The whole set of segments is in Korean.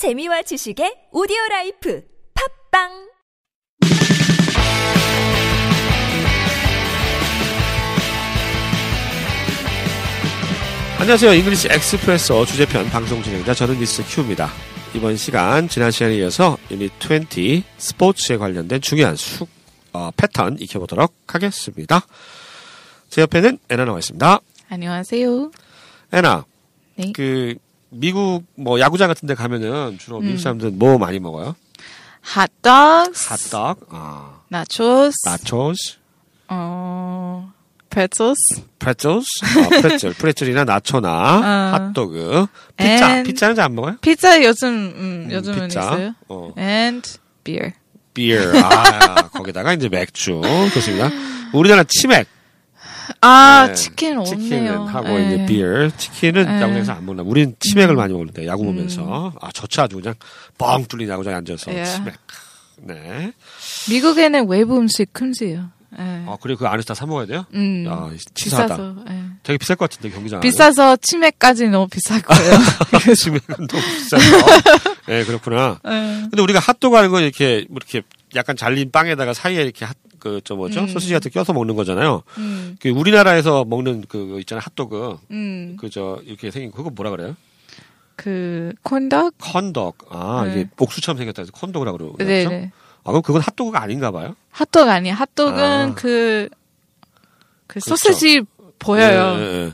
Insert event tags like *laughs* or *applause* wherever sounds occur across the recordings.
재미와 지식의 오디오 life 팟빵 안녕하세요. 잉글리시 엑스프레소 주제편 방송 진행자 저는 미스 큐입니다. 이번 시간 지난 시간에 이어서 유닛 20 스포츠에 관련된 중요한 수, 어, 패턴 익혀보도록 하겠습니다. 제 옆에는 애나 나와 있습니다. 안녕하세요. 애나, 네. 그 미국 뭐 야구장 같은 데 가면은 주로 음. 미국 사람들은 뭐 많이 먹어요? 핫도그, hot dog, 아, nachos, nachos, 어, pretzels, pretzels, *laughs* 어, 프레첼, 프레첼이나 나초나 어. 핫도그, 피자, And- 피자는 잘 안 먹어요? 피자 요즘 음, 음, 요즘은 피자. 있어요. 어. and beer. beer. 아, 거기다가 이제 맥주. 좋습니다. 우리나라 치맥. 아 네. 치킨 치킨은 없네요. 하고 네. 이제 비어. 치킨은 네. 야구장에서 안 먹나. 우린 치맥을 음. 많이 먹는데 야구 보면서. 아, 저차 아주 그냥 뻥 뚫린 야구장에 앉아서 예. 치맥. 네. 미국에는 외부 음식 금지예요. 예. 아, 그리고 그 안에서 다 사 먹어야 돼요? 음, 야, 치사하다. 비싸서. 예. 되게 비쌀 것 같은데 경기장. 비싸서 치맥까지 너무 비쌀 거예요. *laughs* 치맥은 너무 비싸서. 네, *laughs* 그렇구나. 예. 근데 우리가 핫도그 하는 건 이렇게 뭐 이렇게 약간 잘린 빵에다가 사이에 이렇게 핫, 그, 저 뭐죠? 음. 소시지 같은 거 껴서 먹는 거잖아요. 음, 그 우리나라에서 먹는 그 있잖아요 핫도그 음, 그저 이렇게 생긴 그거 뭐라 그래요? 그 콘덕. 컨덕 아 네. 이게 옥수처럼 생겼다 해서 컨덕이라고 그러죠? 네, 네. 아 그럼 그건 핫도그가 아닌가 봐요? 핫도그 아니에요. 핫도그는 아. 그, 그 그렇죠. 소시지 보여요. 예, 예, 예.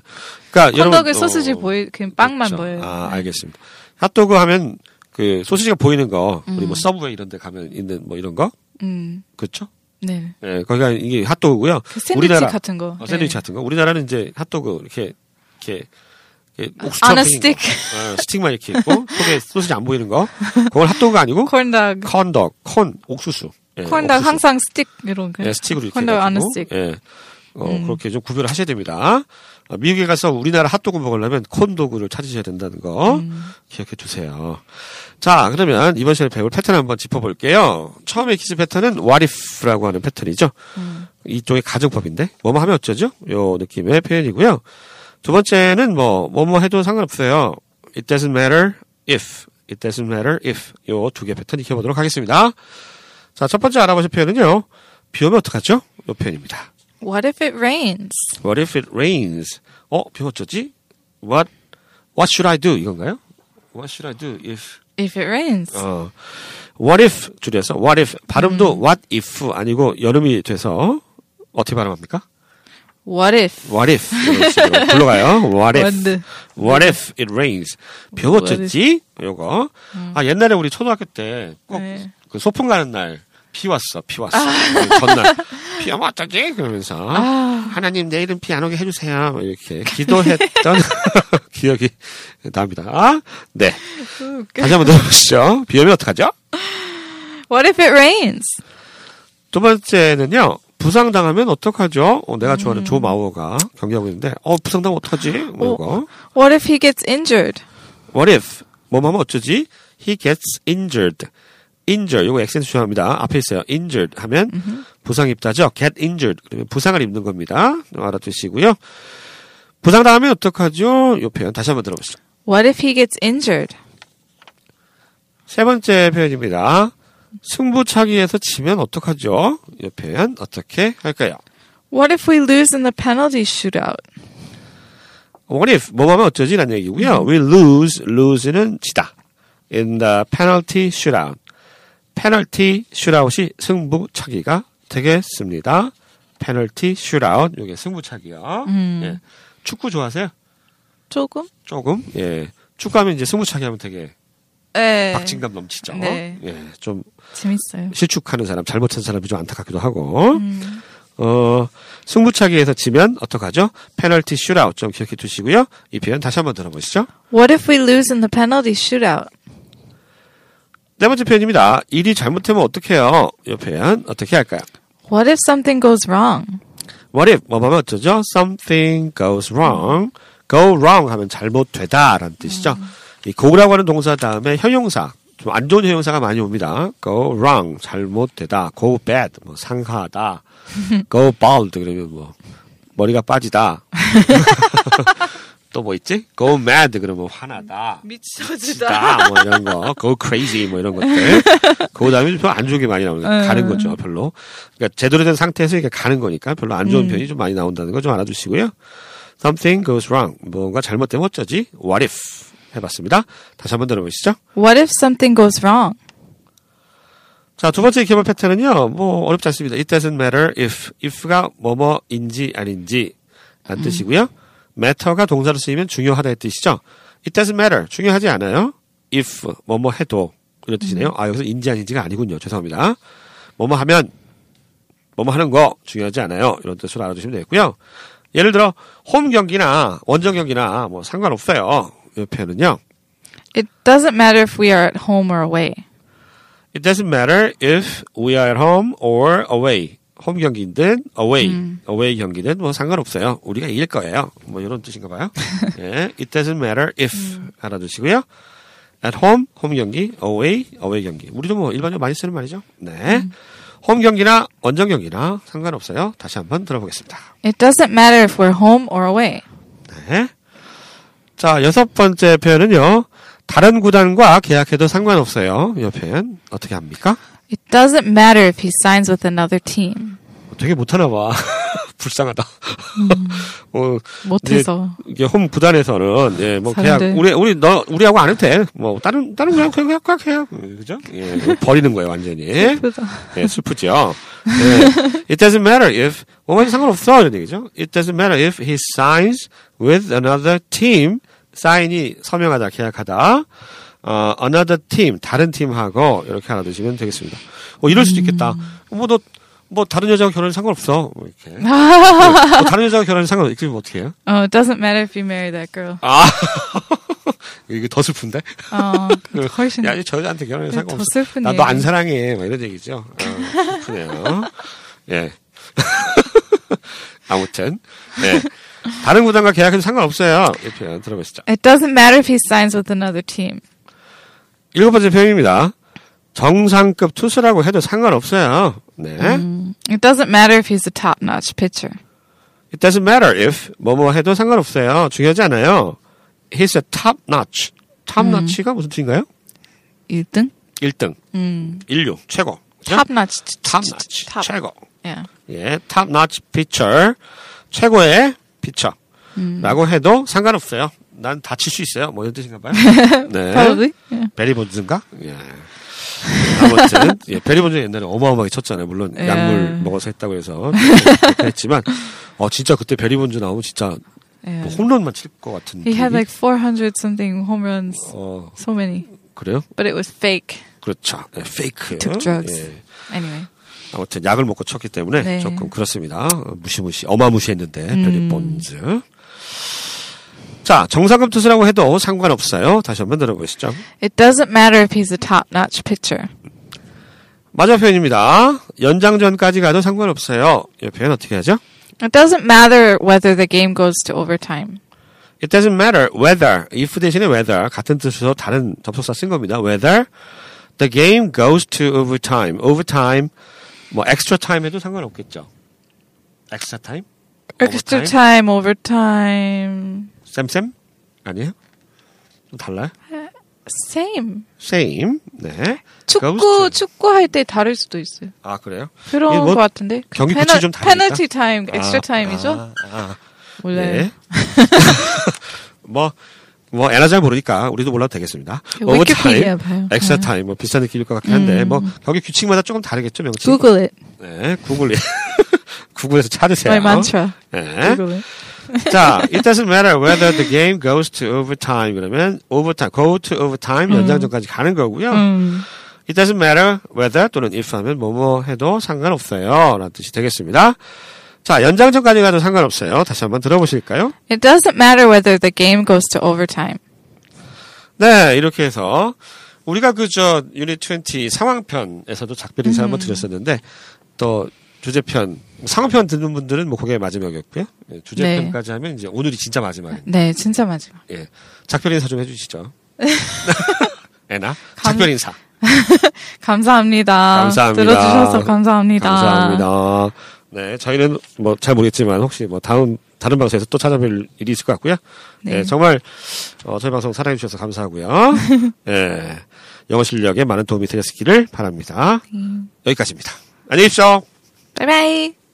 그러니까 여러분, 소시지 어, 보이, 그냥 빵만 그렇죠. 보여요. 아 네. 알겠습니다. 핫도그 하면 그 소시지가 보이는 거 우리 음. 뭐 서브웨이 이런 데 가면 있는 뭐 이런 거 음, 그렇죠? 네. 예, 거기가 이게 핫도그고요. 그 샌드위치 우리나라 같은 거. 어, 샌드위치 네. 같은 거. 우리나라는 이제 핫도그 이렇게 이렇게, 옥수수처럼 어 생긴 거. 어, 스틱만 이렇게 있고 속에 소시지 안 보이는 거. 그건 핫도그가 아니고 corn dog. corn dog, corn, 옥수수. 예, 옥수수. 항상 스틱 이런 거. 예, 스틱으로 이렇게 어 해가지고, stick. 예. 어, 음. 그렇게 좀 구별을 하셔야 됩니다. 어, 미국에 가서 우리나라 핫도그 먹으려면 콘도그를 찾으셔야 된다는 거 음. 기억해 두세요. 자, 그러면 이번 시간에 배울 패턴 한번 짚어볼게요. 처음에 퀴즈 패턴은 what if라고 하는 패턴이죠. 음. 이쪽의 가정법인데 뭐뭐 하면 어쩌죠? 요 느낌의 표현이고요. 두 번째는 뭐 뭐뭐 해도 상관없어요. It doesn't matter if. It doesn't matter if. 요 두 개 패턴 익혀보도록 하겠습니다. 자, 첫 번째 알아보실 표현은요. 비 오면 어떡하죠? 요 표현입니다. What if it rains? What if it rains? 어, 비 오면 어쩌지? What, what should I do? 이건가요? What should I do if, If it rains. 어, what if 줄여서 what if 발음도 what if 아니고 여름이 돼서 어떻게 발음합니까? What if? What if 불러가요. What if? What? What if it rains? What 어쩌지? 요거. 아 옛날에 우리 초등학교 때꼭그 네. 소풍 가는 날 비 왔어, 비 왔어. 그 전날 비 오면 어쩌지? 그러면서 아, 하나님 내일은 비 안 오게 해주세요. 뭐 이렇게 기도했던 *laughs* 기억이 납니다. 아, 네. 다시 한번 들어보시죠. 비 오면 어떡하죠? What if it rains? 두 번째는요. 부상당하면 어떡하죠? 어, 내가 좋아하는 음. 조 마오가 경기하고 있는데, 어, 부상당하면 어떡하지? 뭐 어. 이거. What if he gets injured? What if? 뭐 하면 어쩌지? He gets injured. Injure. 요거 액센트 중요합니다. 앞에 있어요. injured 하면 부상 입다죠. get injured. 그러면 부상을 입는 겁니다. 알아두시고요. 부상 당하면 어떡하죠? 요 표현 다시 한번 들어보시죠. What if he gets injured? 세 번째 표현입니다. 승부차기에서 지면 어떡하죠? 이 표현 어떻게 할까요? What if we lose in the penalty shootout? What if 뭐 하면 어쩌지? 라는 얘기고요. We lose, lose는 지다. In the penalty shootout. 페널티 슈라웃이 승부차기가 되겠습니다. 페널티 슈라웃 요게 승부차기요. 음. 예. 축구 좋아하세요? 조금? 조금? 예. 축구하면 이제 승부차기 하면 되게 네. 박진감 넘치죠. 네. 예. 좀 재밌어요. 실축하는 사람, 잘못한 사람이 좀 안타깝기도 하고. 음. 어, 승부차기에서 지면 어떡하죠? 페널티 슈라웃 좀 기억해 두시고요. 이 표현 다시 한번 들어보시죠. What if we lose in the penalty shootout? 네 번째 표현입니다. 일이 잘못되면 어떡해요? 이 표현 어떻게 할까요? What if something goes wrong? What if 뭐 하면 어쩌죠? Something goes wrong. Go wrong 하면 잘못되다라는 뜻이죠. 이 go라고 하는 동사 다음에 형용사 좀 안 좋은 형용사가 많이 옵니다. Go wrong 잘못되다. Go bad 뭐 상하다. *laughs* Go bald 그러면 뭐 머리가 빠지다. *laughs* 또 뭐 있지? go mad 그러면 화나다. 미쳐지다. 지다 뭐 이런 거, go crazy 뭐 이런 것들. 그 다음에 별로 안 좋은 게 많이 거 음. 가는 거죠, 별로. 그러니까 제대로 된 상태에서 이렇게 가는 거니까 별로 안 음. 좋은 편이 좀 많이 나온다는 거 좀 알아두시고요. Something goes wrong. 뭔가 잘못되면 어쩌지? What if? 해봤습니다. 다시 한번 들어보시죠. What if something goes wrong? 자, 두 번째 기본 패턴은요, 뭐, 어렵지 않습니다. It doesn't matter if, if가 뭐뭐인지 아닌지, 라는 뜻이고요. Matter가 동사로 쓰이면 중요하다의 뜻이죠. It doesn't matter. 중요하지 않아요. if, 뭐뭐 해도, 이런 뜻이네요. 아, 여기서 인지 아닌지가 아니군요. 죄송합니다. 뭐뭐 하면, 뭐뭐 하는 거 중요하지 않아요. 이런 뜻으로 알아두시면 되겠고요. 예를 들어, 홈 경기나 원정 경기나 뭐 상관없어요. 이 표현은요. It doesn't matter if we are at home or away. It doesn't matter if we are at home or away. 홈 경기든 away, away 경기든 뭐 상관없어요. 우리가 이길 거예요. 뭐 이런 뜻인가 봐요. *laughs* 예, it doesn't matter if 알아두시고요. at home, 홈 경기, away, away 경기. 우리도 뭐 일반적으로 많이 쓰는 말이죠. 네. 홈 경기나 원정 경기나 상관없어요. 다시 한번 들어보겠습니다. It doesn't matter if we're home or away. 네. 자, 여섯 번째 표현은요. 다른 구단과 계약해도 상관없어요. 이 표현 어떻게 합니까? It doesn't matter if he signs with another team. 되게 못하나 봐. *laughs* 불쌍하다. 어, 못해서. 이게 홈 구단에서는 예, 뭐 계약 사람들. 우리 우리 너 우리하고 안 해도 돼. 뭐 다른 다른 그냥 그냥 계약 해요. 그죠? 예, 버리는 거예요, 완전히. 예, 슬프죠. 예. It doesn't matter if 뭐만 상관없어 이런 얘기죠. It doesn't matter if he signs with another team. 사인이 서명하다, 계약하다. 어, another team, 다른 팀하고 이렇게 알아두시면 되겠습니다. 어, 이럴 수도 있겠다. 뭐너 뭐 다른 여자와 결혼해 상관없어. 뭐 이렇게. *laughs* 뭐 다른 여자와 결혼해 상관없어. 이렇게 어떻게 해요? Oh, it doesn't matter if you marry that girl. 아, *laughs* 이게 더 슬픈데? 어, *laughs* 훨씬 야, 저 여자한테 결혼해 더 상관없어. 슬픈 나너 안. 사랑해. 막 이런 얘기죠. 어, 슬프네요. 예. 아무튼, 네. 다른 구단과 계약해도 상관없어요. 이 표현 들어보시죠. It doesn't matter if he signs with another team. 일곱 번째 표현입니다. 정상급 투수라고 해도 상관없어요. 네. It doesn't matter if he's a top-notch pitcher. It doesn't matter if 뭐뭐 해도 상관없어요. 중요하지 않아요. He's a top notch. top notch가 무슨 뜻인가요? 1등? 1등. 음. 일류 최고. 그죠? top-notch. top notch. top. 최고. Yeah. 예, top notch pitcher. 최고의 피처. 라고 해도 상관없어요. 난 다칠 수 있어요. 뭐 이런 뜻인가 봐요. *laughs* 네. Probably. Yeah. 배리 본즈인가? 예. 아무튼 *laughs* 예, 배리 본즈 옛날에 어마어마하게 쳤잖아요. 물론 예. 약물 먹어서 했다고 해서 *laughs* 했지만 어 진짜 그때 배리 본즈 나오면 진짜 뭐 Yeah. 홈런만 칠 것 같은 He had 분위기? like 400 something home runs. 어 So many. 그래요? But it was fake. 그렇죠. 예, 페이크. Took drugs. 예. Anyway. 아무튼 약을 먹고 쳤기 때문에 네. 조금 그렇습니다. 어, 무시무시 어마무시했는데 음. 베리 본즈. 자 정상급 투수라고 해도 상관없어요. 다시 한번 들어보시죠. It doesn't matter if he's a top-notch pitcher. 마지막 표현입니다. 연장전까지 가도 상관없어요. 이 표현 어떻게 하죠? It doesn't matter whether the game goes to overtime. It doesn't matter whether if 대신에 whether 같은 뜻으로 다른 접속사 쓴 겁니다. Whether the game goes to overtime. overtime 뭐 extra time 해도 상관없겠죠. extra time? Extra time, overtime. 쌤쌤? 아니에요? 좀 달라요? Same. same. 네. 축구, goes to. 축구 할 때 다를 수도 있어요. 아 그래요? 그런 뭐 것 같은데. 경기 페널- 규칙이 좀 다르니까? penalty time, extra 아, time이죠? 아, 아, 몰라요. 네. *laughs* 뭐, 뭐, 애나 잘 모르니까 우리도 몰라도 되겠습니다. 봐요. 엑스트라 네. time, 뭐, 비싼 느낌일 것 같긴 한데, 뭐, 경기 규칙마다 조금 다르겠죠, 명칭? Google it. 네, 구글, 구글에서 *laughs* 찾으세요. My mantra. 네. 자, it doesn't matter whether the game goes to overtime. 그러면, overtime, go to overtime, 연장전까지 가는 거고요. 음. It doesn't matter whether 또는 if 하면 뭐뭐 해도 상관없어요. 라는 뜻이 되겠습니다. 자, 연장전까지 가도 상관없어요. 다시 한번 들어보실까요? It doesn't matter whether the game goes to overtime. 네, 이렇게 해서 우리가 그 저 유닛 20 상황편에서도 작별 인사 한번 드렸었는데 또 주제편 상황편 듣는 분들은 뭐 그게 마지막이었고요. 예, 주제편까지 하면 이제 오늘이 진짜 마지막입니다. 네, 진짜 마지막. 예. 작별 인사 좀 해주시죠. *laughs* 애나 감- 작별 인사. *laughs* 감사합니다. 감사합니다. 들어주셔서 감사합니다. 감사합니다. 네, 저희는 뭐 잘 모르겠지만 혹시 뭐 다음 다른 방송에서 또 찾아뵐 일이 있을 것 같고요. 네. 예, 정말 어, 저희 방송 사랑해 주셔서 감사하고요. *laughs* 예, 영어 실력에 많은 도움이 되셨기를 바랍니다. 여기까지입니다. 안녕히 계십시오. 拜拜。